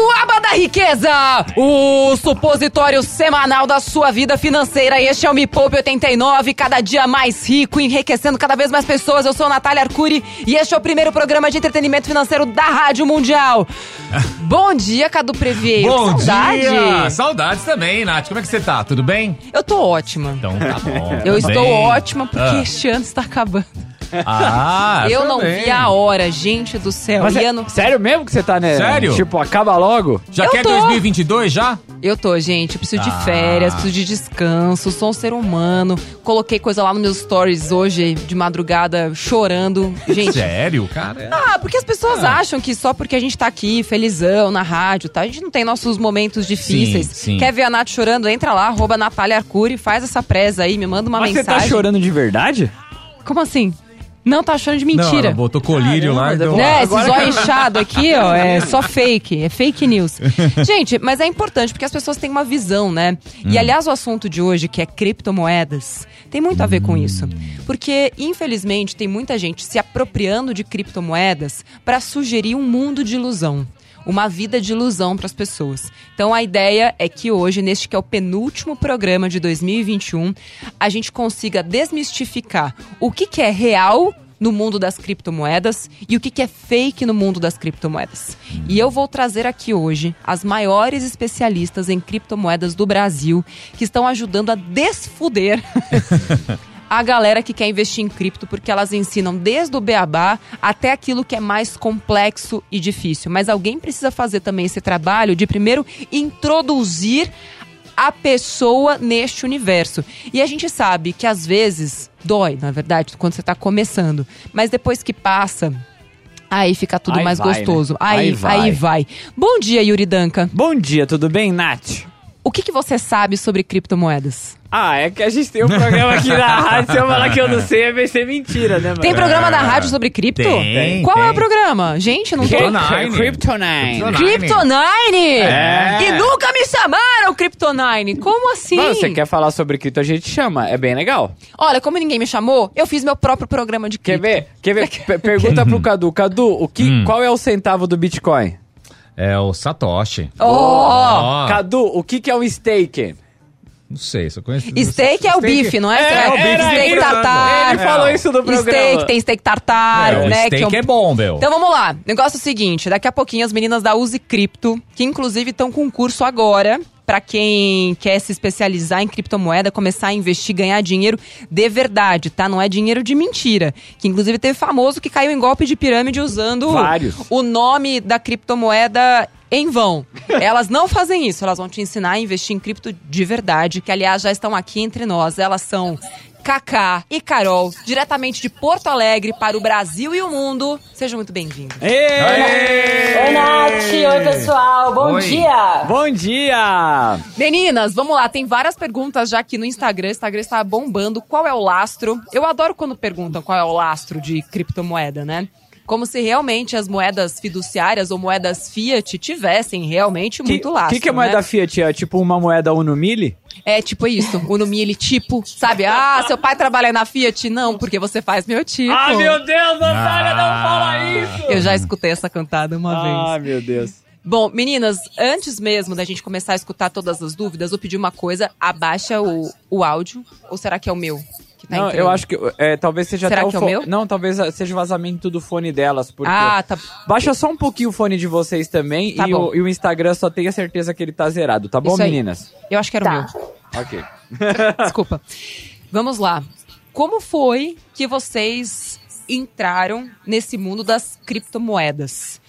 Catuaba da Riqueza! O supositório semanal da sua vida financeira. Este é o Me Poupe 89, cada dia mais rico, enriquecendo cada vez mais pessoas. Eu sou a Natália Arcuri e este é o primeiro programa de entretenimento financeiro da Rádio Mundial. Bom dia, Cadu Previeiro. Bom Saudade! dia! Saudades também, Nath. Como é que você tá? Tudo bem? Eu tô ótima. Então tá bom. Eu tá estou bem. ótima porque Ah. este ano está acabando. Ah, eu não vi a hora, gente do céu. Mas é- sério mesmo que você tá, né? Sério? Tipo, acaba logo? Já Eu quer tô. 2022 já? Eu tô, gente. Eu preciso de Ah. férias, preciso de descanso, sou um ser humano. Coloquei coisa lá nos meus stories hoje, de madrugada, chorando. Gente. Sério, cara? Ah, porque as pessoas Ah. acham que só porque a gente tá aqui, felizão, na rádio, tá? A gente não tem nossos momentos difíceis. Sim, sim. Quer ver a Nath chorando? Entra lá, arroba Natália Arcuri, faz essa presa aí, me manda uma Mas você mensagem. tá chorando de verdade? Como assim? Não, tá achando de Não, mentira. ela botou colírio lá e Caramba, deu... Né, esse zóio inchado aqui, ó, é só fake, é fake news. Gente, mas é importante porque as pessoas têm uma visão, né? E aliás, o assunto de hoje, que é criptomoedas, tem muito a ver com isso. Porque, infelizmente, tem muita gente se apropriando de criptomoedas para sugerir um mundo de ilusão. Uma vida de ilusão para as pessoas. Então a ideia é que hoje, neste que é o penúltimo programa de 2021, a gente consiga desmistificar o que, que é real no mundo das criptomoedas e o que, que é fake no mundo das criptomoedas. E eu vou trazer aqui hoje as maiores especialistas em criptomoedas do Brasil que estão ajudando a desfuder a galera que quer investir em cripto, porque elas ensinam desde o beabá até aquilo que é mais complexo e difícil. Mas alguém precisa fazer também esse trabalho de primeiro introduzir a pessoa neste universo. E a gente sabe que às vezes dói, na verdade, quando você está começando. Mas depois que passa, aí fica tudo Aí mais vai, gostoso. né? Aí, Aí aí, vai. vai. Bom dia, Yuri Danca. Bom dia, tudo bem, Nath? O que, que você sabe sobre criptomoedas? Ah, é que a gente tem um programa aqui na rádio. Se eu falar que eu não sei, vai ser mentira, né, mano? Tem programa na rádio sobre cripto? Tem, Qual é tem. o programa? Gente, não tô... Kryptonine. Kryptonine. Kryptonine. É. E nunca me chamaram Kryptonine! Como assim? Mano, você quer falar sobre cripto, a gente chama. É bem legal. Olha, como ninguém me chamou, eu fiz meu próprio programa de Quer cripto. ver? Quer ver? Pe- Pergunta pro Cadu. Cadu, o que, Hum. qual é o centavo do Bitcoin? É o Satoshi. Oh! Ó, Cadu, o que, que é o steak? Não sei, só conheço... Steak é o bife, não é? É, é o bife, steak isso. tartar. Ele falou isso no programa. Steak, tem steak tartar, É, né? steak que é bom, meu. Então vamos lá. Negócio é o seguinte, daqui a pouquinho as meninas da Use Cripto, que inclusive estão com um curso agora, pra quem quer se especializar em criptomoeda, começar a investir, ganhar dinheiro de verdade, tá? Não é dinheiro de mentira. Que inclusive teve famoso que caiu em golpe de pirâmide usando Vários. o nome da criptomoeda em vão. Elas não fazem isso, elas vão te ensinar a investir em cripto de verdade, que aliás já estão aqui entre nós. Elas são Kaká e Carol, diretamente de Porto Alegre para o Brasil e o mundo. Sejam muito bem-vindos. Oi, Nath! Oi, pessoal! Bom Oi. dia! Bom dia! Meninas, vamos lá, tem várias perguntas já aqui no Instagram. O Instagram está bombando. Qual é o lastro? Eu adoro quando perguntam qual é o lastro de criptomoeda, né? Como se realmente as moedas fiduciárias ou moedas fiat tivessem realmente muito O lastro. que, que é né? moeda Fiat? É tipo uma moeda Uno Mille? É tipo isso, o Numili tipo, sabe? Ah, seu pai trabalha na Fiat? Não, porque você faz meu tipo. Ah, Deus, Natália, não fala isso! Eu já escutei essa cantada uma Ah, vez. meu Deus. Bom, meninas, antes mesmo da gente começar a escutar todas as dúvidas, eu pedi uma coisa, abaixa o, o áudio, ou será que é o meu? Tá não, entrando? eu acho que é, talvez seja Será até que é o o meu? Não, talvez seja o vazamento do fone delas, porque Ah, tá. Baixa só um pouquinho o fone de vocês também Tá e, bom. o, e o Instagram só tenha certeza que ele tá zerado, tá bom, Isso aí. meninas? Eu acho que era o Tá. meu. Ok. Desculpa. Vamos lá. Como foi que vocês entraram nesse mundo das criptomoedas?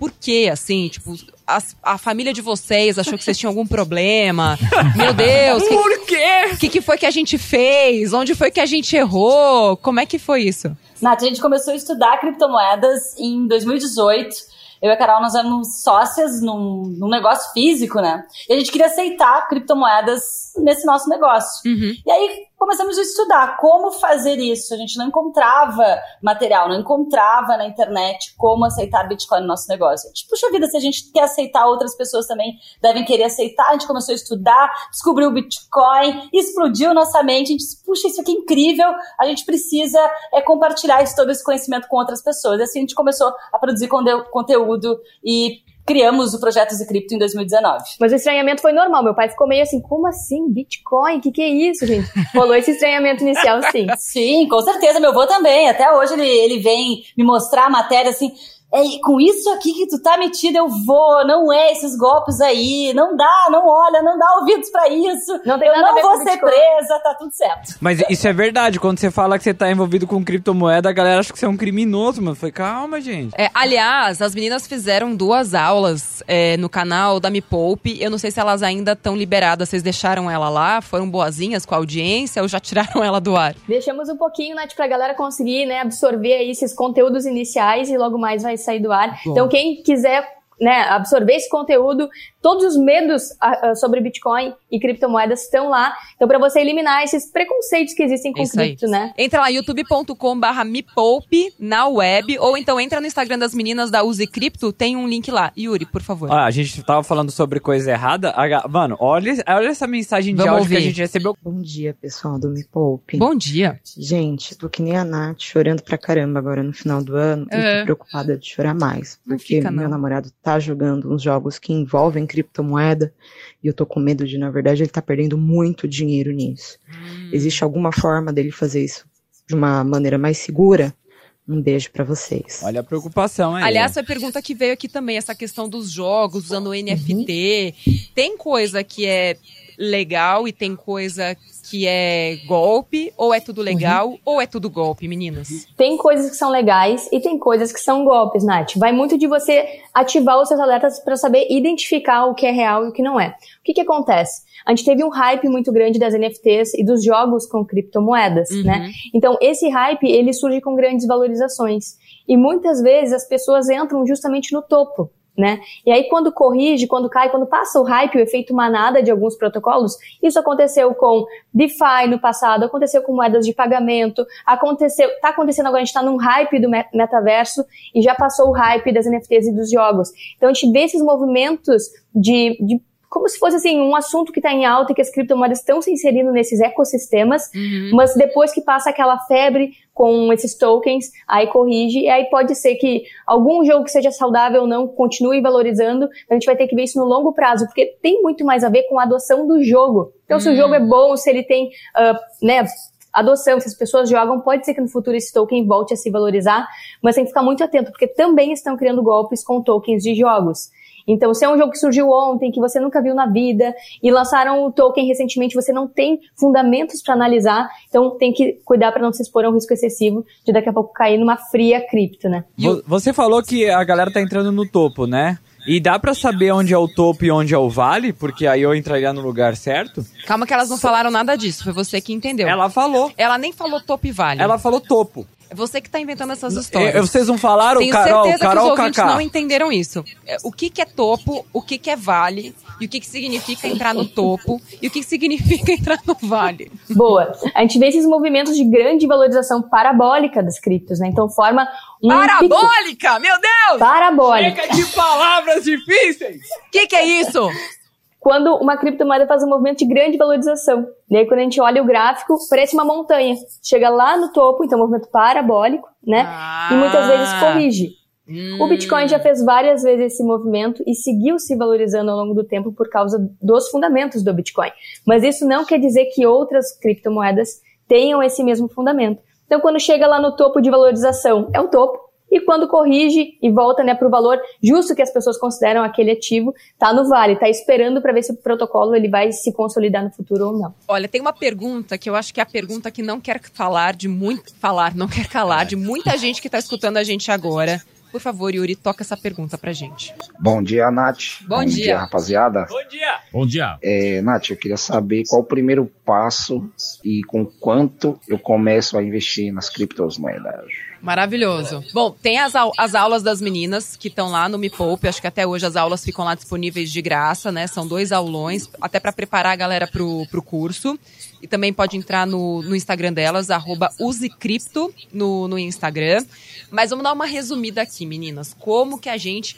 Por quê, assim, tipo, as- a família de vocês achou que vocês tinham algum problema? Meu Deus, que, Por quê? que, que foi que a gente fez? Onde foi que a gente errou? Como é que foi isso? Nath, a gente começou a estudar criptomoedas em 2018. Eu e a Carol, nós éramos sócias num, num negócio físico, né? E a gente queria aceitar criptomoedas nesse nosso negócio. Uhum. E aí, começamos a estudar como fazer isso. A gente não encontrava material, não encontrava na internet como aceitar Bitcoin no nosso negócio. A gente, puxa vida, se a gente quer aceitar, outras pessoas também devem querer aceitar. A gente começou a estudar, descobriu o Bitcoin, explodiu nossa mente. A gente disse, puxa, isso aqui é incrível, a gente precisa é, compartilhar todo esse conhecimento com outras pessoas. E assim a gente começou a produzir conteúdo e criamos o projeto de cripto em 2019. Mas o estranhamento foi normal. Meu pai ficou meio assim, como assim? Bitcoin? O que, que é isso, gente? Rolou esse estranhamento inicial, sim. sim, com certeza. Meu avô também. Até hoje ele, ele vem me mostrar a matéria assim é, com isso aqui que tu tá metido, eu vou, não é esses golpes aí, não dá, não olha, não dá ouvidos para isso, não tem eu não vou ser presa, tá tudo certo. Mas isso é verdade, quando você fala que você tá envolvido com criptomoeda, a galera acha que você é um criminoso, mano. Foi calma, gente. É, aliás, as meninas fizeram duas aulas é, no canal da Me Poupe, eu não sei se elas ainda estão liberadas, vocês deixaram ela lá, foram boazinhas com a audiência ou já tiraram ela do ar? Deixamos um pouquinho, Nath, pra galera conseguir, né, absorver aí esses conteúdos iniciais e logo mais vai sair do ar. Bom. Então, quem quiser né, absorver esse conteúdo, todos os medos uh, uh, sobre Bitcoin e criptomoedas estão lá. Então, para você eliminar esses preconceitos que existem com Isso cripto, aí. né? Entra lá, youtube.com/barra me poupe na web, ou então entra no Instagram das meninas da Use Cripto, tem um link lá. Yuri, por favor. Ah, a gente tava falando sobre coisa errada. Mano, olha, olha essa mensagem de Vamos áudio ouvir. que a gente recebeu. Bom dia, pessoal do Me Poupe. Bom dia. Gente, tô que nem a Nath, chorando pra caramba agora no final do ano. É. E tô preocupada de chorar mais. Porque fica, meu namorado tá jogando uns jogos que envolvem criptomoeda e eu tô com medo de, na verdade, ele tá perdendo muito dinheiro nisso. Hum. Existe alguma forma dele fazer isso de uma maneira mais segura? Um beijo para vocês. Olha a preocupação aí. Aliás, a pergunta que veio aqui também, essa questão dos jogos usando NFT. Uhum. Tem coisa que é legal e tem coisa que é golpe, ou é tudo legal, uhum. ou é tudo golpe, meninas? Tem coisas que são legais e tem coisas que são golpes, Nath. Vai muito de você ativar os seus alertas para saber identificar o que é real e o que não é. O que que acontece? A gente teve um hype muito grande das NFTs e dos jogos com criptomoedas, uhum. né? Então, esse hype, ele surge com grandes valorizações. E muitas vezes as pessoas entram justamente no topo né? E aí quando corrige, quando cai, quando passa o hype, o efeito manada de alguns protocolos, isso aconteceu com DeFi no passado, aconteceu com moedas de pagamento, aconteceu, tá acontecendo agora, a gente tá num hype do metaverso e já passou o hype das NFTs e dos jogos. Então a gente vê esses movimentos de, de como se fosse assim um assunto que está em alta e que as criptomoedas estão se inserindo nesses ecossistemas, uhum. mas depois que passa aquela febre com esses tokens, aí corrige, e aí pode ser que algum jogo que seja saudável ou não continue valorizando, a gente vai ter que ver isso no longo prazo, porque tem muito mais a ver com a adoção do jogo. Então, uhum. se o jogo é bom, se ele tem, uh, né, adoção, se as pessoas jogam, pode ser que no futuro esse token volte a se valorizar, mas tem que ficar muito atento, porque também estão criando golpes com tokens de jogos. Então, se é um jogo que surgiu ontem, que você nunca viu na vida, e lançaram o token recentemente, você não tem fundamentos para analisar, então tem que cuidar para não se expor a um risco excessivo de daqui a pouco cair numa fria cripto, né? Você falou que a galera tá entrando no topo, né? E dá para saber onde é o topo e onde é o vale? Porque aí eu entraria no lugar certo? Calma que elas não falaram nada disso, foi você que entendeu. Ela falou. Ela nem falou topo e vale. Ela falou topo. É você que está inventando essas histórias. É, vocês não falaram, Tenho Carol, certeza Carol, que os ouvintes Cacá. não entenderam isso. É, o que, que é topo, o que, que é vale, e o que, que significa entrar no topo, e o que, que significa entrar no vale. Boa. A gente vê esses movimentos de grande valorização parabólica das criptos, né? Então forma um Parabólica! Pico. Meu Deus! Parabólica. Chega de palavras difíceis! O que, que é isso? Quando uma criptomoeda faz um movimento de grande valorização. E aí, quando a gente olha o gráfico, parece uma montanha. Chega lá no topo, então, é um movimento parabólico, né? Ah. E muitas vezes corrige. Hum. O Bitcoin já fez várias vezes esse movimento e seguiu se valorizando ao longo do tempo por causa dos fundamentos do Bitcoin. Mas isso não quer dizer que outras criptomoedas tenham esse mesmo fundamento. Então, quando chega lá no topo de valorização, é o topo e quando corrige e volta né, para o valor justo que as pessoas consideram aquele ativo, tá no vale, tá esperando para ver se o protocolo ele vai se consolidar no futuro ou não. Olha, tem uma pergunta que eu acho que é a pergunta que não quer falar de muito falar, não quer calar de muita gente que está escutando a gente agora. Por favor, Yuri, toca essa pergunta pra gente. Bom dia, Nath. Bom, Bom dia. dia. rapaziada. Bom dia. Bom dia. É, Nath, eu queria saber qual o primeiro passo e com quanto eu começo a investir nas criptomoedas. Maravilhoso. Bom, tem as, au as aulas das meninas que estão lá no Me Poupe. Acho que até hoje as aulas ficam lá disponíveis de graça, né? São dois aulões, até para preparar a galera pro, pro curso. E também pode entrar no, no Instagram delas, arroba usecripto no, no Instagram. Mas vamos dar uma resumida aqui, meninas. Como que a gente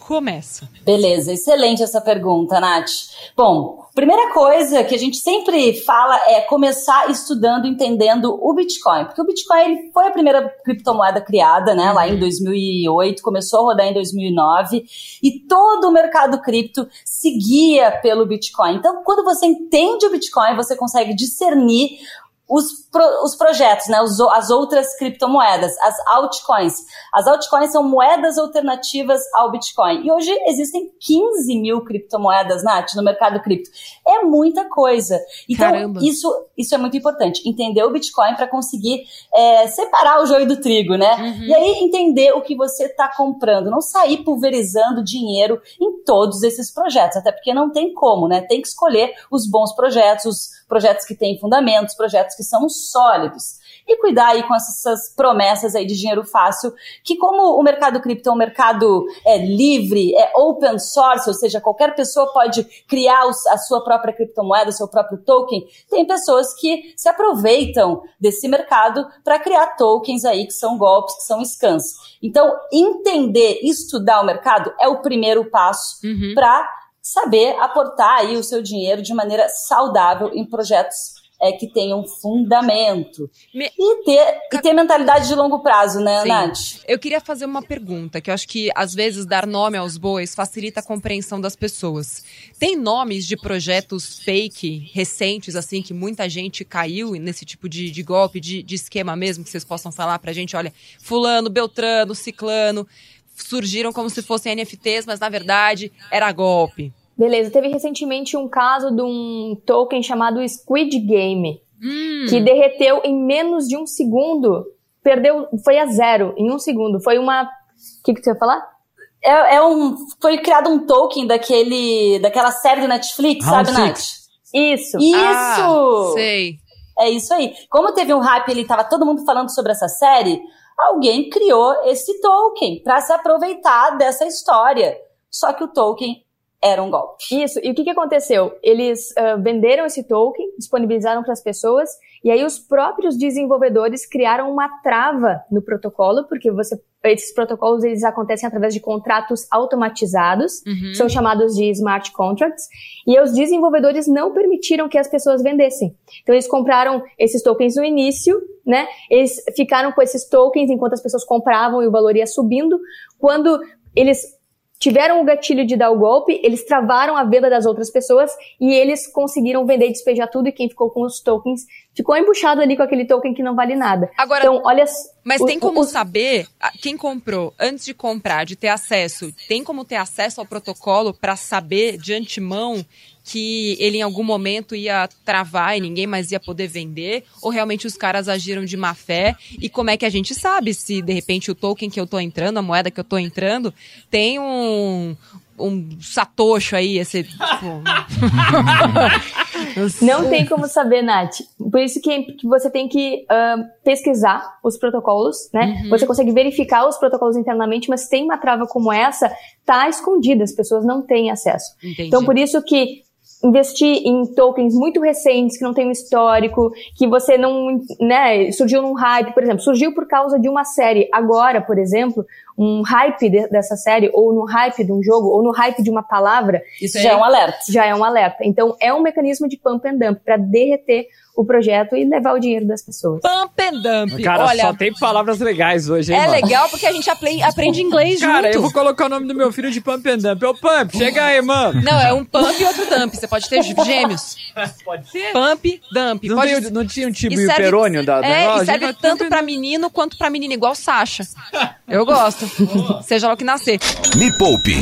começa? Beleza, excelente essa pergunta, Nath. Bom, primeira coisa que a gente sempre fala é começar estudando, entendendo o Bitcoin. Porque o Bitcoin ele foi a primeira criptomoeda criada, né, lá em 2008, começou a rodar em 2009, e todo o mercado cripto seguia pelo Bitcoin. Então, quando você entende o Bitcoin, você consegue discernir os, pro, os projetos, né, os, as outras criptomoedas, as altcoins. As altcoins são moedas alternativas ao Bitcoin. E hoje existem 15 mil criptomoedas, Nath, no mercado cripto. É muita coisa. Então, isso, isso é muito importante. Entender o Bitcoin para conseguir é, separar o joio do trigo, né? Uhum. E aí entender o que você está comprando. Não sair pulverizando dinheiro em todos esses projetos. Até porque não tem como, né? Tem que escolher os bons projetos, os projetos que têm fundamentos, projetos que são sólidos. E cuidar aí com essas promessas aí de dinheiro fácil, que como o mercado cripto é um mercado é, livre, é open source, ou seja, qualquer pessoa pode criar a sua própria criptomoeda, o seu próprio token, tem pessoas que se aproveitam desse mercado para criar tokens aí que são golpes, que são scans. Então, entender, estudar o mercado é o primeiro passo uhum. para saber aportar aí o seu dinheiro de maneira saudável em projetos é, que tenham fundamento. Me... E, ter, e ter mentalidade de longo prazo, né, Sim. Nath? Eu queria fazer uma pergunta, que eu acho que às vezes dar nome aos bois facilita a compreensão das pessoas. Tem nomes de projetos fake recentes, assim, que muita gente caiu nesse tipo de, de golpe, de, de esquema mesmo, que vocês possam falar pra gente, olha, fulano, beltrano, ciclano, surgiram como se fossem NFTs, mas na verdade era golpe. Beleza, teve recentemente um caso de um token chamado Squid Game, hum. que derreteu em menos de um segundo, perdeu, foi a zero em um segundo. Foi uma. O que, que você ia falar? É, é, um. Foi criado um token daquele. daquela série do Netflix, Round sabe, Nath? Isso. Isso! Ah, sei. É isso aí. Como teve um hype, ele tava todo mundo falando sobre essa série, alguém criou esse token para se aproveitar dessa história. Só que o token era um golpe. Isso. E o que, que aconteceu? Eles uh, venderam esse token, disponibilizaram para as pessoas, e aí os próprios desenvolvedores criaram uma trava no protocolo, porque você, esses protocolos eles acontecem através de contratos automatizados, uhum. são chamados de smart contracts, e os desenvolvedores não permitiram que as pessoas vendessem. Então eles compraram esses tokens no início, né? Eles ficaram com esses tokens enquanto as pessoas compravam e o valor ia subindo. Quando eles tiveram o gatilho de dar o golpe, eles travaram a venda das outras pessoas e eles conseguiram vender e despejar tudo e quem ficou com os tokens ficou embuchado ali com aquele token que não vale nada. Agora, então, olha. Mas o, tem como o, saber quem comprou antes de comprar, de ter acesso, tem como ter acesso ao protocolo para saber de antemão que ele em algum momento ia travar e ninguém mais ia poder vender? Ou realmente os caras agiram de má fé? E como é que a gente sabe se de repente o token que eu tô entrando, a moeda que eu tô entrando, tem um, um satoshi aí, esse. Tipo... Não tem como saber, Nath. Por isso que, que você tem que uh, pesquisar os protocolos, né? Uhum. Você consegue verificar os protocolos internamente, mas tem uma trava como essa, tá escondida, as pessoas não têm acesso. Entendi. Então, por isso que investir em tokens muito recentes, que não tem um histórico, que você não, né, surgiu num hype, por exemplo, surgiu por causa de uma série. Agora, por exemplo, um hype de, dessa série, ou no hype de um jogo, ou no hype de uma palavra. Isso já é um alerta. Já é um alerta. Então, é um mecanismo de pump and dump para derreter o projeto e levar o dinheiro das pessoas. Pump and dump. Cara, Olha, só tem palavras legais hoje, hein, É mano? legal porque a gente aprende, aprende inglês Cara, junto. eu vou colocar o nome do meu filho de Pump and Dump. Ô, Pump, chega aí, mano. Não, é um Pump e outro Dump. Você pode ter gêmeos. Pode ser. Pump, Dump. Não, pode... tem, não tinha um tipo hiperônio da, da É, e serve tanto pra menino quanto pra menina, igual Sasha. Eu gosto. Seja lá o que nascer. Me Poupe.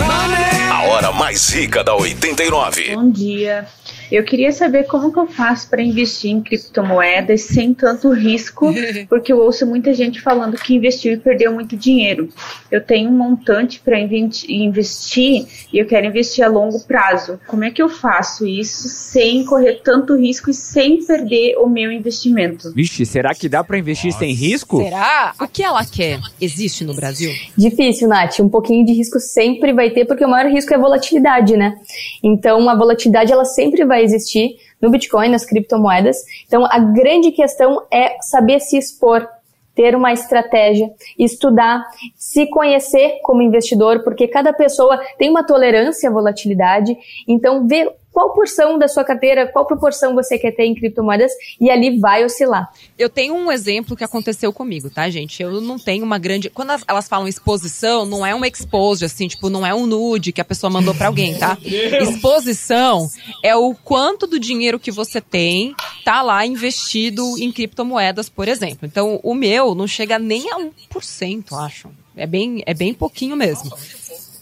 A hora mais rica da 89. Bom dia. Eu queria saber como que eu faço para investir em criptomoedas sem tanto risco, porque eu ouço muita gente falando que investiu e perdeu muito dinheiro. Eu tenho um montante para investir e eu quero investir a longo prazo. Como é que eu faço isso sem correr tanto risco e sem perder o meu investimento? Vixe, será que dá para investir Nossa. sem risco? Será? O que ela quer existe no Brasil? Difícil, Nath. Um pouquinho de risco sempre vai ter, porque o maior risco é a volatilidade, né? Então, a volatilidade ela sempre vai existir no Bitcoin, nas criptomoedas. Então, a grande questão é saber se expor, ter uma estratégia, estudar, se conhecer como investidor, porque cada pessoa tem uma tolerância à volatilidade. Então, ver qual porção da sua carteira, qual proporção você quer ter em criptomoedas e ali vai oscilar. Eu tenho um exemplo que aconteceu comigo, tá, gente? Eu não tenho uma grande. Quando elas falam exposição, não é um expose, assim, tipo, não é um nude que a pessoa mandou para alguém, tá? Exposição é o quanto do dinheiro que você tem tá lá investido em criptomoedas, por exemplo. Então, o meu não chega nem a 1%, acho. É bem, é bem pouquinho mesmo.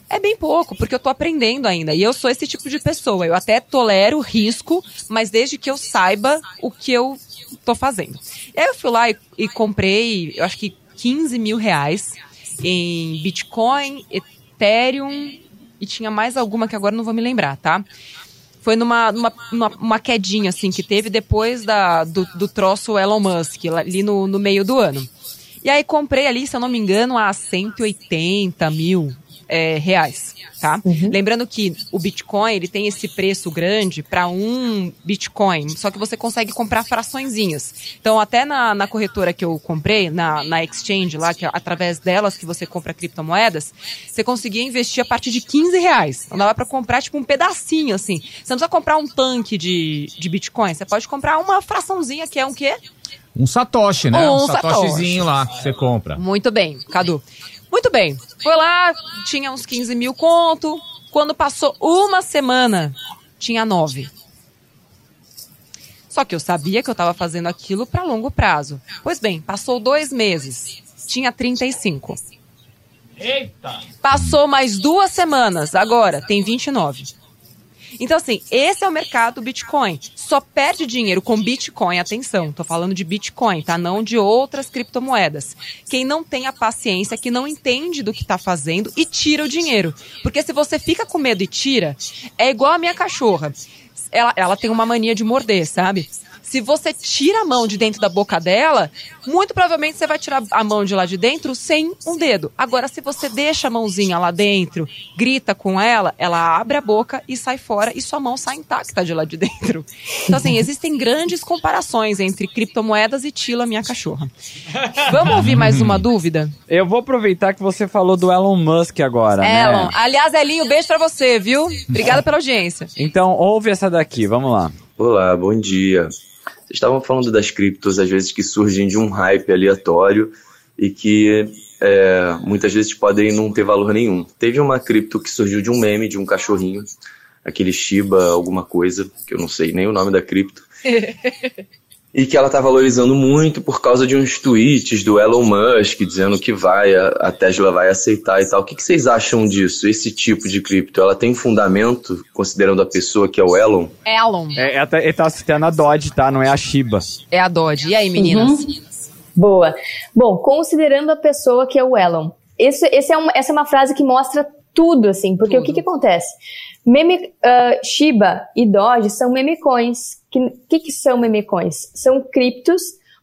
É bem pouco, porque eu tô aprendendo ainda. E eu sou esse tipo de pessoa. Eu até tolero risco, mas desde que eu saiba o que eu tô fazendo. Eu fui lá e, e comprei, eu acho que 15 mil reais em Bitcoin, Ethereum e tinha mais alguma que agora não vou me lembrar, tá? Foi numa, numa, numa uma quedinha, assim, que teve depois da, do, do troço Elon Musk, ali no, no meio do ano. E aí comprei ali, se eu não me engano, a 180 mil é, reais, tá? Uhum. Lembrando que o Bitcoin ele tem esse preço grande para um Bitcoin, só que você consegue comprar fraçõezinhas. Então até na, na corretora que eu comprei, na, na exchange lá, que é através delas que você compra criptomoedas, você conseguia investir a partir de 15 reais. Então dava para comprar tipo um pedacinho assim. Você não precisa comprar um tanque de, de Bitcoin, você pode comprar uma fraçãozinha que é um quê? Um satoshi, né? Um, um satoshizinho lá que você compra. Muito bem, Cadu. Muito bem. Foi lá, tinha uns 15 mil conto. Quando passou uma semana, tinha nove. Só que eu sabia que eu estava fazendo aquilo para longo prazo. Pois bem, passou dois meses, tinha 35. Eita! Passou mais duas semanas, agora tem 29. Então, assim, esse é o mercado Bitcoin. Só perde dinheiro com Bitcoin, atenção, tô falando de Bitcoin, tá? Não de outras criptomoedas. Quem não tem a paciência, que não entende do que tá fazendo e tira o dinheiro. Porque se você fica com medo e tira, é igual a minha cachorra. Ela, ela tem uma mania de morder, sabe? Se você tira a mão de dentro da boca dela, muito provavelmente você vai tirar a mão de lá de dentro sem um dedo. Agora, se você deixa a mãozinha lá dentro, grita com ela, ela abre a boca e sai fora e sua mão sai intacta de lá de dentro. Então, assim, existem grandes comparações entre criptomoedas e Tila, minha cachorra. Vamos ouvir mais uma dúvida? Eu vou aproveitar que você falou do Elon Musk agora. Né? Elon. Né? Aliás, Elinho, beijo pra você, viu? Obrigada pela audiência. Então, ouve essa daqui, vamos lá. Olá, bom dia. Estavam falando das criptos, às vezes que surgem de um hype aleatório e que é, muitas vezes podem não ter valor nenhum. Teve uma cripto que surgiu de um meme, de um cachorrinho, aquele Shiba, alguma coisa, que eu não sei nem o nome da cripto. e que ela está valorizando muito por causa de uns tweets do Elon Musk dizendo que vai, a, Tesla vai aceitar e tal. O que, que, vocês acham disso? Esse tipo de cripto, ela tem fundamento, considerando a pessoa que é o Elon? Elon. É, é ele tá citando a Dodge, tá? Não é a Shiba. É a Dodge. E aí, meninas? Uhum. Boa. Bom, considerando a pessoa que é o Elon. Esse, esse é uma, essa é uma frase que mostra tudo, assim, porque tudo. o que, que acontece? Meme, uh, Shiba e Doge são meme coins. O que, que, são meme coins? São criptos,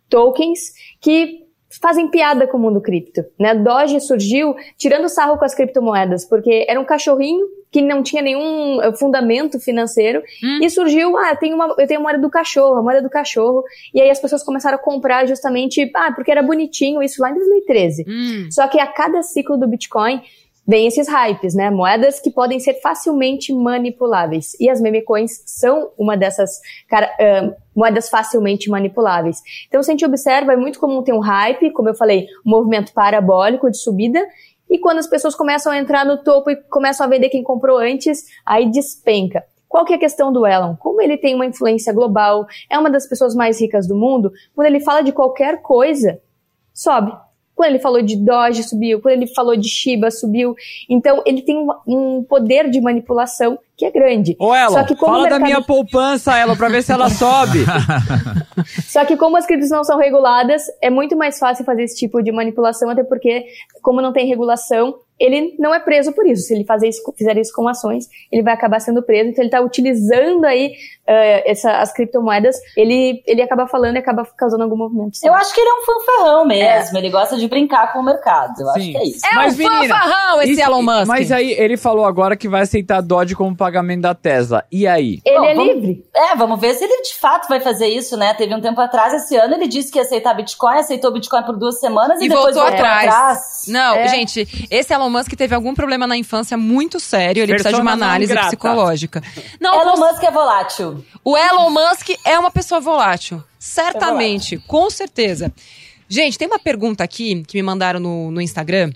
tokens, que fazem piada com o mundo cripto. Né? Doge surgiu tirando sarro com as criptomoedas, porque era um cachorrinho que não tinha nenhum eh, fundamento financeiro hum. e surgiu, ah, tem uma, eu tenho a moeda do cachorro, a moeda do cachorro, e aí as pessoas começaram a comprar justamente, ah, porque era bonitinho isso lá em 2013. Hum. Só que a cada ciclo do Bitcoin vem esses hypes, né? Moedas que podem ser facilmente manipuláveis. E as meme coins são uma dessas cara, uh, moedas facilmente manipuláveis. Então, se a gente observa, é muito comum ter um hype, como eu falei, um movimento parabólico de subida. E quando as pessoas começam a entrar no topo e começam a vender quem comprou antes, aí despenca. Qual que é a questão do Elon? Como ele tem uma influência global, é uma das pessoas mais ricas do mundo, quando ele fala de qualquer coisa, sobe. Quando ele falou de Doge, subiu. Quando ele falou de Shiba, subiu. Então, ele tem um poder de manipulação que é grande. Ô, Elo, Só que como fala mercado... da minha poupança, Elo, pra ver se ela sobe. Só que como as criptos não são reguladas, é muito mais fácil fazer esse tipo de manipulação, até porque, como não tem regulação, ele não é preso por isso. Se ele fazer isso, fizer isso com ações, ele vai acabar sendo preso. Então ele está utilizando aí uh, essa, as criptomoedas, ele, ele acaba falando e acaba causando algum movimento. Eu acho que ele é um fanfarrão mesmo. É. Ele gosta de brincar com o mercado. Eu Sim. acho que é isso. É mas, um menina, fanfarrão esse isso, Elon Musk. Mas aí ele falou agora que vai aceitar Dodge como pagamento da Tesla. E aí? Ele Bom, é vamos, livre. É, vamos ver se ele de fato vai fazer isso, né? Teve um tempo atrás, esse ano, ele disse que ia aceitar Bitcoin, aceitou Bitcoin por duas semanas e, e depois voltou, voltou atrás. atrás. Não, é. gente, esse Elon Musk teve algum problema na infância muito sério, ele Persona precisa de uma análise psicológica. Não, Elon Musk é volátil. O Elon Musk é uma pessoa volátil. Certamente, é volátil. com certeza. Gente, tem uma pergunta aqui que me mandaram no, no Instagram.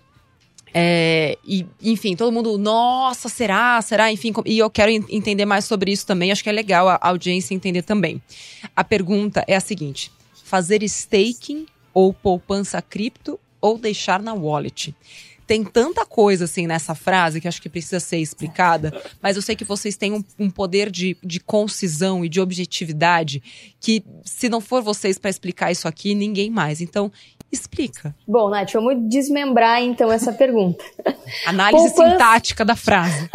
É, e, enfim, todo mundo, nossa, será? Será? Enfim, e eu quero entender mais sobre isso também. Acho que é legal a audiência entender também. A pergunta é a seguinte: fazer staking ou poupança cripto ou deixar na wallet? Tem tanta coisa assim nessa frase que acho que precisa ser explicada, mas eu sei que vocês têm um, um poder de, de concisão e de objetividade que, se não for vocês para explicar isso aqui, ninguém mais. Então, explica. Bom, Nath, vamos desmembrar então essa pergunta. Análise Poupança... sintática da frase.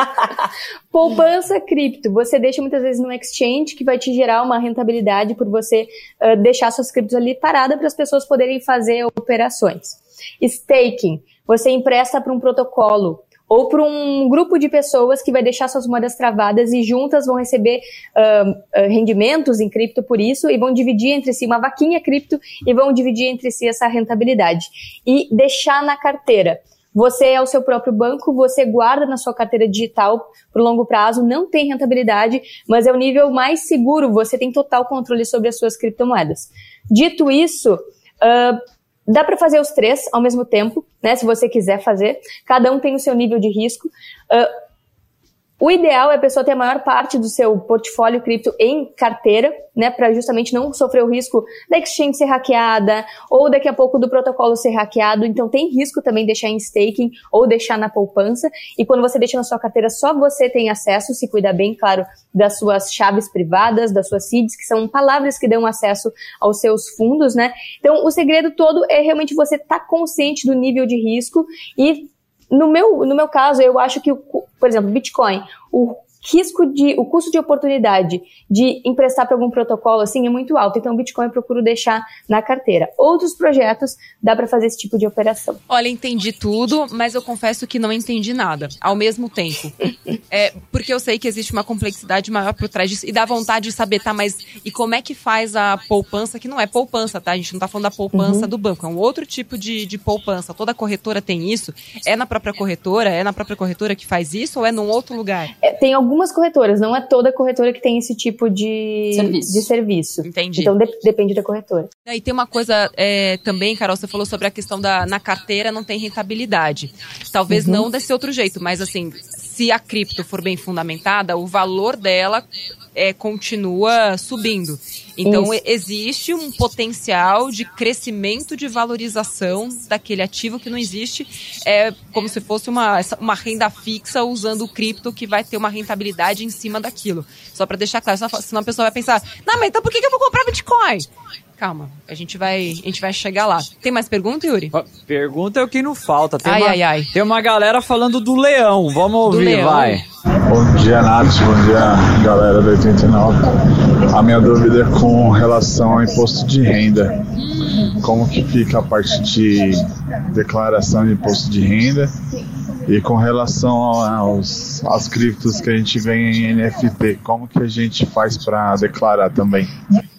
Poupança cripto. Você deixa muitas vezes no exchange que vai te gerar uma rentabilidade por você uh, deixar suas criptos ali parada para as pessoas poderem fazer operações. Staking você empresta para um protocolo ou para um grupo de pessoas que vai deixar suas moedas travadas e juntas vão receber uh, rendimentos em cripto por isso e vão dividir entre si uma vaquinha cripto e vão dividir entre si essa rentabilidade e deixar na carteira. Você é o seu próprio banco, você guarda na sua carteira digital por longo prazo, não tem rentabilidade, mas é o nível mais seguro, você tem total controle sobre as suas criptomoedas. Dito isso, uh, Dá para fazer os três ao mesmo tempo, né? Se você quiser fazer. Cada um tem o seu nível de risco. Uh, o ideal é a pessoa ter a maior parte do seu portfólio cripto em carteira, né, para justamente não sofrer o risco da exchange ser hackeada ou daqui a pouco do protocolo ser hackeado. Então tem risco também deixar em staking ou deixar na poupança. E quando você deixa na sua carteira, só você tem acesso, se cuida bem, claro, das suas chaves privadas, das suas seeds, que são palavras que dão acesso aos seus fundos, né? Então o segredo todo é realmente você estar tá consciente do nível de risco e no meu, no meu caso, eu acho que, por exemplo, Bitcoin, o risco de, o custo de oportunidade de emprestar para algum protocolo assim é muito alto. Então, o Bitcoin eu procuro deixar na carteira. Outros projetos dá para fazer esse tipo de operação. Olha, entendi tudo, mas eu confesso que não entendi nada ao mesmo tempo. é, porque eu sei que existe uma complexidade maior por trás disso e dá vontade de saber, tá, mas e como é que faz a poupança, que não é poupança, tá? A gente não tá falando da poupança uhum. do banco, é um outro tipo de, de poupança. Toda corretora tem isso? É na própria corretora? É na própria corretora que faz isso ou é num outro lugar? É, tem algum algumas corretoras, não é toda corretora que tem esse tipo de serviço. De serviço. Entendi. Então de, depende da corretora. E tem uma coisa é, também, Carol, você falou sobre a questão da na carteira não tem rentabilidade. Talvez uhum. não desse outro jeito, mas assim, se a cripto for bem fundamentada, o valor dela é, continua subindo. Então, Isso. existe um potencial de crescimento de valorização daquele ativo que não existe, é como se fosse uma, uma renda fixa usando o cripto que vai ter uma rentabilidade em cima daquilo. Só para deixar claro, senão a pessoa vai pensar, não, mas então por que eu vou comprar Bitcoin? Calma. A gente vai, a gente vai chegar lá. Tem mais pergunta, Yuri? Pergunta é o que não falta. Tem ai, uma, ai, ai. Tem uma galera falando do leão. Vamos ouvir, vai. Bom dia, Nath. Bom dia, galera do 89. A minha dúvida é com relação ao imposto de renda. Como que fica a parte de declaração de imposto de renda e com relação aos, aos criptos que a gente vê em NFT, como que a gente faz para declarar também?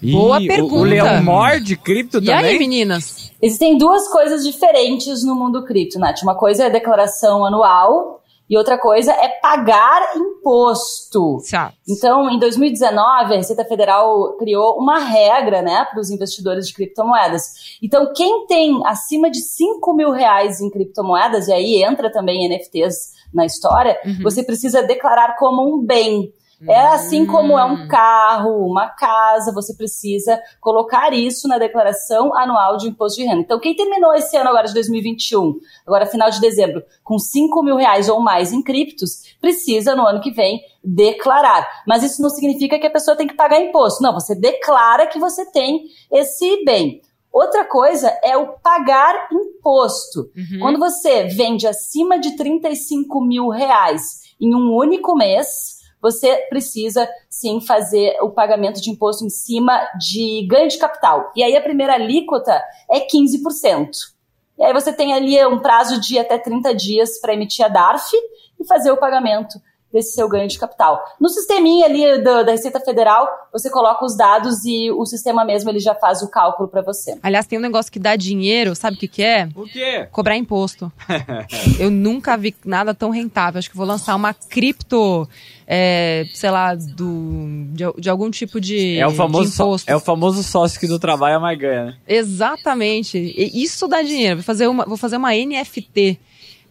Boa pergunta. O, leão morde cripto e também? E aí, meninas? Existem duas coisas diferentes no mundo cripto, Nath. Uma coisa é a declaração anual e outra coisa é pagar imposto. Certo. Então, em 2019, a Receita Federal criou uma regra, né, para os investidores de criptomoedas. Então, quem tem acima de 5 mil reais em criptomoedas, e aí entra também NFTs na história, uhum. você precisa declarar como um bem. É assim como é um carro, uma casa, você precisa colocar isso na declaração anual de imposto de renda. Então, quem terminou esse ano agora de 2021, agora final de dezembro, com 5 mil reais ou mais em criptos, precisa no ano que vem declarar. Mas isso não significa que a pessoa tem que pagar imposto. Não, você declara que você tem esse bem. Outra coisa é o pagar imposto. Uhum. Quando você vende acima de 35 mil reais em um único mês, você precisa sim fazer o pagamento de imposto em cima de ganho de capital. E aí a primeira alíquota é 15%. E aí você tem ali um prazo de até 30 dias para emitir a DARF e fazer o pagamento desse seu ganho de capital. No sisteminha ali do, da Receita Federal, você coloca os dados e o sistema mesmo ele já faz o cálculo para você. Aliás, tem um negócio que dá dinheiro, sabe o que, que é? O quê? Cobrar imposto. Eu nunca vi nada tão rentável. Acho que vou lançar uma cripto é, sei lá, do, de, de, algum tipo de, é o famoso imposto. é o famoso sócio que do trabalho é mais ganha, né? Exatamente. Isso dá dinheiro. Vou fazer uma, vou fazer uma NFT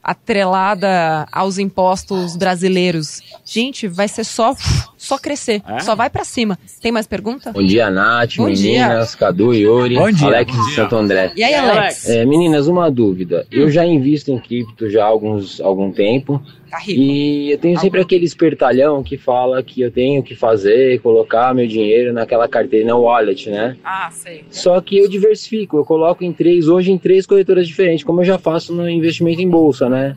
atrelada aos impostos brasileiros. Gente, vai ser só só crescer, é? só vai para cima. Tem mais pergunta? Bom dia, Nath, Bom meninas, dia. Cadu, Yuri, Bom dia. Alex Bom de Santo André. E aí, Alex? É, meninas, uma dúvida. Hum. Eu já invisto em cripto já há alguns, algum tempo. Tá e eu tenho sempre aquele espertalhão que fala que eu tenho que fazer, colocar meu dinheiro naquela carteira, na wallet, né? Ah, sei. Só que eu diversifico, eu coloco em três, hoje em três corretoras diferentes, como eu já faço no investimento em bolsa, né?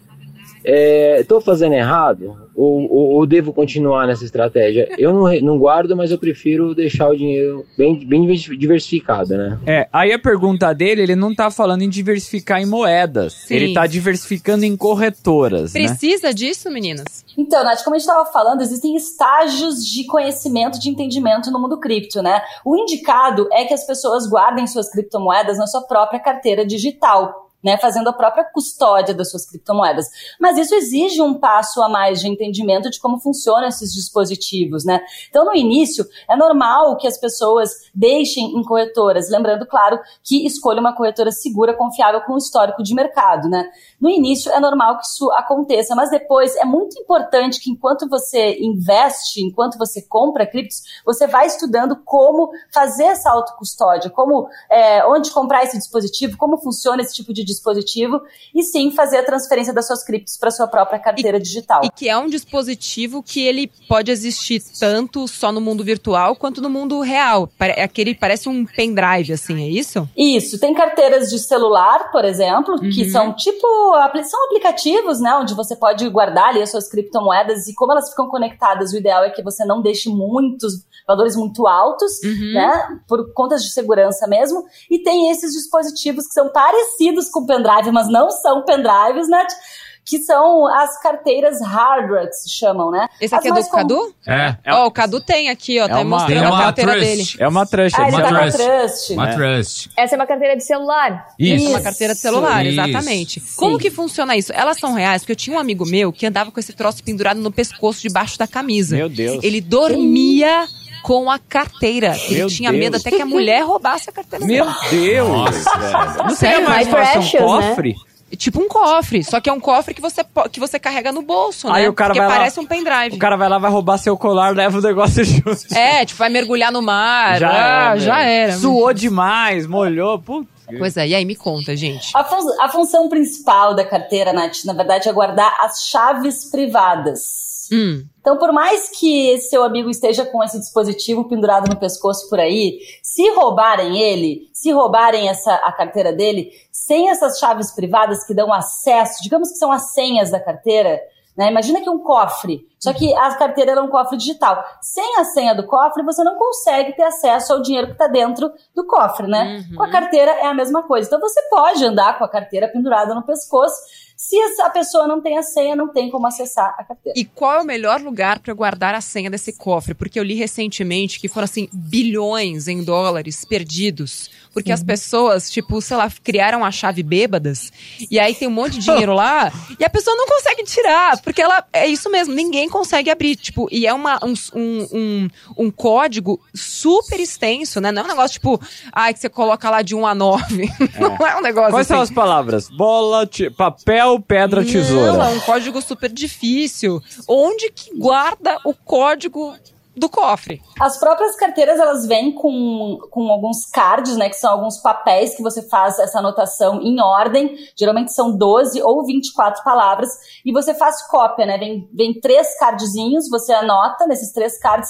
Estou é, fazendo errado ou, ou, ou, devo continuar nessa estratégia? Eu não, não guardo, mas eu prefiro deixar o dinheiro bem, bem diversificado, né? É, aí a pergunta dele, ele não está falando em diversificar em moedas. Sim. Ele está diversificando em corretoras. Né? Precisa né? disso, meninas? Então, Nath, como a gente estava falando, existem estágios de conhecimento, de entendimento no mundo cripto, né? O indicado é que as pessoas guardem suas criptomoedas na sua própria carteira digital né, fazendo a própria custódia das suas criptomoedas. Mas isso exige um passo a mais de entendimento de como funcionam esses dispositivos, né? Então, no início, é normal que as pessoas deixem em corretoras, lembrando, claro, que escolha uma corretora segura, confiável, com histórico de mercado, né? No início, é normal que isso aconteça, mas depois é muito importante que enquanto você investe, enquanto você compra criptos, você vai estudando como fazer essa autocustódia, como, é, onde comprar esse dispositivo, como funciona esse tipo de dispositivo e sim fazer a transferência das suas criptos para sua própria carteira e, digital. E que é um dispositivo que ele pode existir tanto só no mundo virtual quanto no mundo real. É aquele parece um pendrive assim, é isso? Isso, tem carteiras de celular, por exemplo, uhum. que são tipo são aplicativos, né, onde você pode guardar ali as suas criptomoedas e como elas ficam conectadas, o ideal é que você não deixe muitos valores muito altos, uhum. né, por contas de segurança mesmo. E tem esses dispositivos que são parecidos com pendrive, mas não são pendrives, né? que são as carteiras hardware que se chamam, né? Esse aqui as é do com... Cadu? É. Ó, oh, o Cadu tem aqui, ó, é tá uma, mostrando é a carteira trust. dele. É uma trust. Ah, é uma, tá trust. trust. Uma é. trust. Essa é uma carteira de celular. Isso. isso. Uma carteira de celular, isso. exatamente. Sim. Como que funciona isso? Elas são reais, porque eu tinha um amigo meu que andava com esse troço pendurado no pescoço debaixo da camisa. Meu Deus. Ele dormia com a carteira. Ele Meu tinha Deus. medo até que a mulher roubasse a carteira Meu Deus! Nossa. Não seria mais fácil um cofre? Né? Tipo um cofre, só que é um cofre que você, que você carrega no bolso, Aí né? o cara Porque vai parece lá, um pendrive. O cara vai lá, vai roubar seu colar, leva o negócio junto. É, tipo, vai mergulhar no mar. Já ah, era. Já era. Suou demais, molhou, putz. Pois é, e aí me conta, gente. A, fun a função principal da carteira, Nath, na verdade, é guardar as chaves privadas. Hum. Então, por mais que seu amigo esteja com esse dispositivo pendurado no pescoço por aí, se roubarem ele, se roubarem essa, a carteira dele, sem essas chaves privadas que dão acesso, digamos que são as senhas da carteira, né? Imagina que um cofre, só que a carteira é um cofre digital. Sem a senha do cofre, você não consegue ter acesso ao dinheiro que está dentro do cofre, né? Uhum. Com a carteira é a mesma coisa. Então você pode andar com a carteira pendurada no pescoço. Se a pessoa não tem a senha, não tem como acessar a carteira. E qual é o melhor lugar para guardar a senha desse cofre? Porque eu li recentemente que foram assim bilhões em dólares perdidos Porque as pessoas, tipo, sei lá, criaram a chave bêbadas, e aí tem um monte de dinheiro lá, e a pessoa não consegue tirar, porque ela, é isso mesmo, ninguém consegue abrir, tipo, e é uma, um, um, um, um código super extenso, né? Não é um negócio, tipo, ai, que você coloca lá de 1 a 9. Não é um negócio Quais são assim. as palavras? Bola, ti- papel, pedra, tesoura. Não, é um código super difícil. Onde que guarda o código do cofre? As próprias carteiras, elas vêm com, com alguns cards, né? Que são alguns papéis que você faz essa anotação em ordem. Geralmente são 12 ou 24 palavras. E você faz cópia, né? Vem, vem três cardzinhos, você anota nesses três cards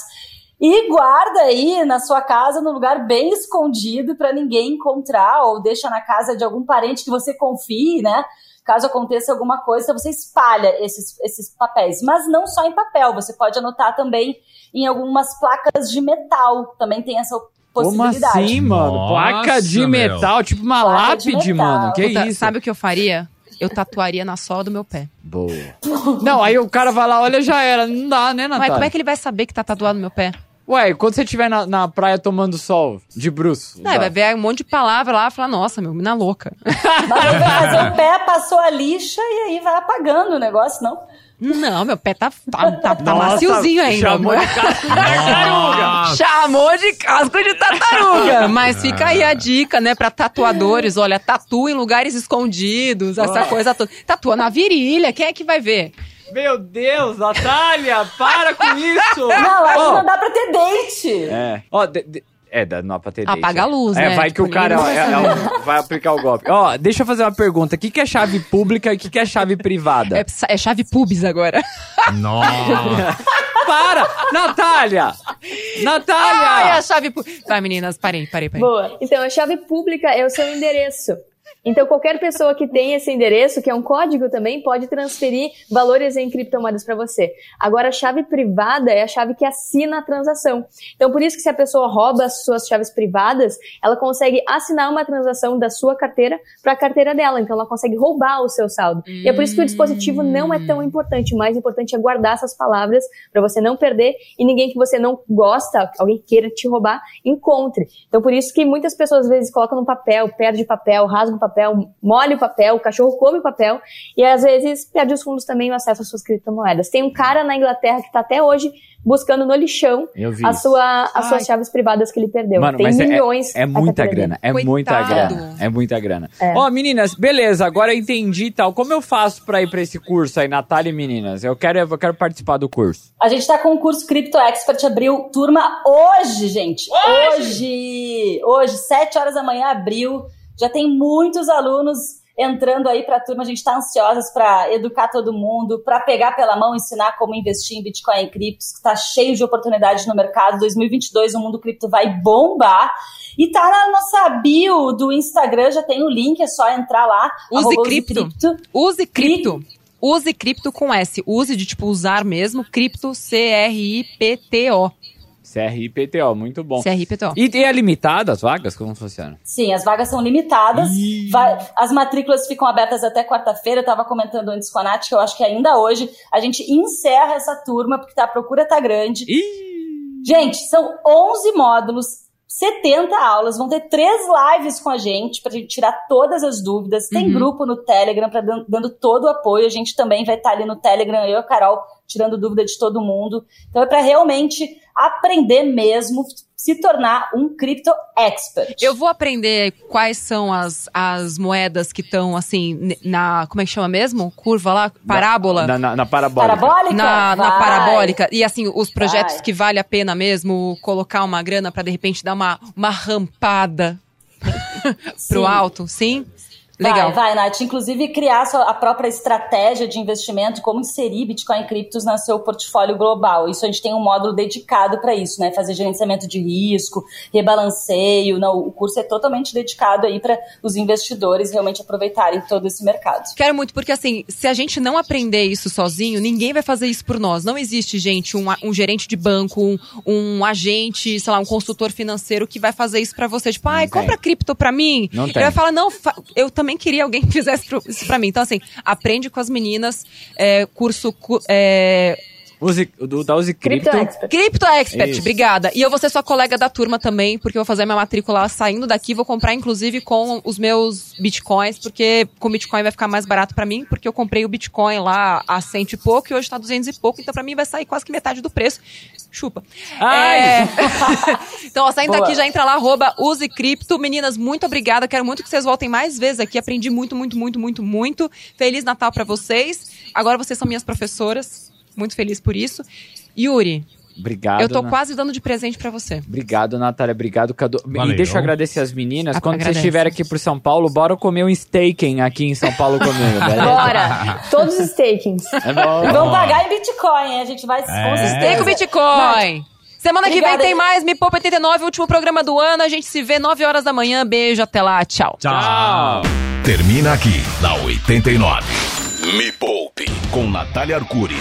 e guarda aí na sua casa, num lugar bem escondido para ninguém encontrar, ou deixa na casa de algum parente que você confie, né? Caso aconteça alguma coisa, você espalha esses, esses papéis. Mas não só em papel, você pode anotar também em algumas placas de metal. Também tem essa Como possibilidade. assim, mano? Placa de meu. metal, tipo uma Placa de lápide, metal. mano. Que Puta, isso? Sabe o que eu faria? Eu tatuaria na sola do meu pé. Boa. Não, aí o cara vai lá, olha, já era. Não dá, né, Mas Natália? como é que ele vai saber que tá tatuado no meu pé? Ué, quando você estiver na, na praia tomando sol, de. Não, ele vai ver um monte de palavra lá e falar, nossa, meu, mina louca. Vai fazer o pé, passou a lixa e aí vai apagando o negócio, não? Não, meu pé tá, tá, tá, tá Nossa, maciozinho ainda. chamou de casco de tartaruga. Chamou de casco de tartaruga. Mas fica aí a dica, né, pra tatuadores. Olha, tatua em lugares escondidos, essa coisa toda. Tatua na virilha, quem é que vai ver? Meu Deus, Natália, para com isso! Não, acho que Ó, não dá pra ter dente. É. Ó, de- de- é, dá- não dá pra ter date, Apaga a luz, É, né? vai que Tipo, o cara é- vai é um- vai aplicar o golpe. Ó, deixa eu fazer uma pergunta. O que, que é chave pública e o que, que é chave privada? É, é chave pubis agora. Nossa. Para! Natália! Ai, Natália! a chave pubis. Vai, meninas, parei, parei, parei. Boa. Então, a chave pública é o seu endereço. Então, qualquer pessoa que tem esse endereço, que é um código também, pode transferir valores em criptomoedas para você. Agora, a chave privada é a chave que assina a transação. Então, por isso que se a pessoa rouba as suas chaves privadas, ela consegue assinar uma transação da sua carteira para a carteira dela. Então, ela consegue roubar o seu saldo. E é por isso que o dispositivo não é tão importante. O mais importante é guardar essas palavras para você não perder e ninguém que você não gosta, alguém queira te roubar, encontre. Então, por isso que muitas pessoas às vezes colocam no papel, perde papel, rasga o papel, molha o papel, o cachorro come o papel e às vezes perde os fundos também o acesso às suas criptomoedas. Tem um cara na Inglaterra que está até hoje buscando no lixão a sua, as Ai. suas chaves privadas que ele perdeu. Mano, Tem mas é- milhões. é, é muita grana, é Coitado. muita grana, é muita grana. É. Ó, meninas, beleza, agora eu entendi e tal. Como eu faço pra ir pra esse curso aí, Natália e meninas? Eu quero, eu quero participar do curso. A gente tá com o curso Crypto Expert, abriu turma hoje, gente. Hoje! Hoje, 7 horas da manhã, abriu. Já tem muitos alunos entrando aí pra turma. A gente tá ansiosas pra educar todo mundo, pra pegar pela mão, ensinar como investir em Bitcoin e criptos, que tá cheio de oportunidades no mercado. 2022, o mundo cripto vai bombar. E tá na nossa bio do Instagram, já tem o link, é só entrar lá. Use arroba cripto. Use cripto. Use cripto com S. Use de, tipo, usar mesmo. Cripto, C-R-I-P-T-O. CRIPTO, muito bom. C-R-I-P-T-O. E, e é limitado as vagas? Como funciona? Sim, as vagas são limitadas. Vai- as matrículas ficam abertas até quarta-feira. Eu estava comentando antes com a Nath que eu acho que ainda hoje a gente encerra essa turma, porque tá, a procura tá grande. Gente, são 11 módulos. 70 aulas, vão ter três lives com a gente pra gente tirar todas as dúvidas. Tem Uhum. grupo no Telegram para dando todo o apoio. A gente também vai estar ali no Telegram, eu e a Carol, tirando dúvida de todo mundo. Então é para realmente aprender mesmo, se tornar um crypto expert. Eu vou aprender quais são as, as moedas que estão, assim, na. Como é que chama mesmo? Curva lá? Parábola? Na, na, na parabólica. Parabólica? Na, na parabólica. E assim, os projetos Vai. que vale a pena mesmo colocar uma grana pra de repente dar uma, uma rampada pro Sim. alto, sim? Legal. Vai, vai, Nath. Inclusive, criar sua, a própria estratégia de investimento, como inserir Bitcoin e criptos no seu portfólio global. Isso a gente tem um módulo dedicado para isso, né? Fazer gerenciamento de risco, rebalanceio. Não, o curso é totalmente dedicado aí para os investidores realmente aproveitarem todo esse mercado. Quero muito, porque assim, se a gente não aprender isso sozinho, ninguém vai fazer isso por nós. Não existe, gente, um, um gerente de banco, um, um agente, sei lá, um consultor financeiro que vai fazer isso pra você. Tipo, ai, tem. compra cripto pra mim. Não Ele tem. vai falar, não, fa- eu também queria alguém que fizesse isso pra mim. Então, assim, aprende com as meninas, é, curso. cu- é, Use, do, da Use Cripto. Crypto Expert. Crypto Expert, Isso. obrigada. E eu vou ser sua colega da turma também, porque eu vou fazer minha matrícula saindo daqui, vou comprar inclusive com os meus bitcoins, porque com Bitcoin vai ficar mais barato pra mim, porque eu comprei o Bitcoin lá a cento e pouco e hoje tá duzentos e pouco, então pra mim vai sair quase que metade do preço. Chupa. Ai! É... então, ó, saindo Boa. daqui já entra lá, arroba use cripto. Meninas, muito obrigada. Quero muito que vocês voltem mais vezes aqui. Aprendi muito, muito, muito, muito, muito. Feliz Natal pra vocês. Agora vocês são minhas professoras. Muito feliz por isso. Yuri, Obrigado. eu tô Na- quase dando de presente pra você. Obrigado, Natália. Obrigado, Cadu. Valeu. E deixa eu agradecer as meninas. Ah, Quando agradece. vocês estiverem aqui por São Paulo, bora comer um staking aqui em São Paulo comigo, beleza? Bora! Todos os stakings. É bom. E vamos pagar em Bitcoin, hein? A gente vai com É. Tem com Bitcoin! Semana que vem Obrigada. tem mais Me Poupa 89, último programa do ano. A gente se vê 9 horas da manhã. Beijo, até lá. Tchau. Tchau. Termina aqui na 89. Me Poupe com Natália Arcuri.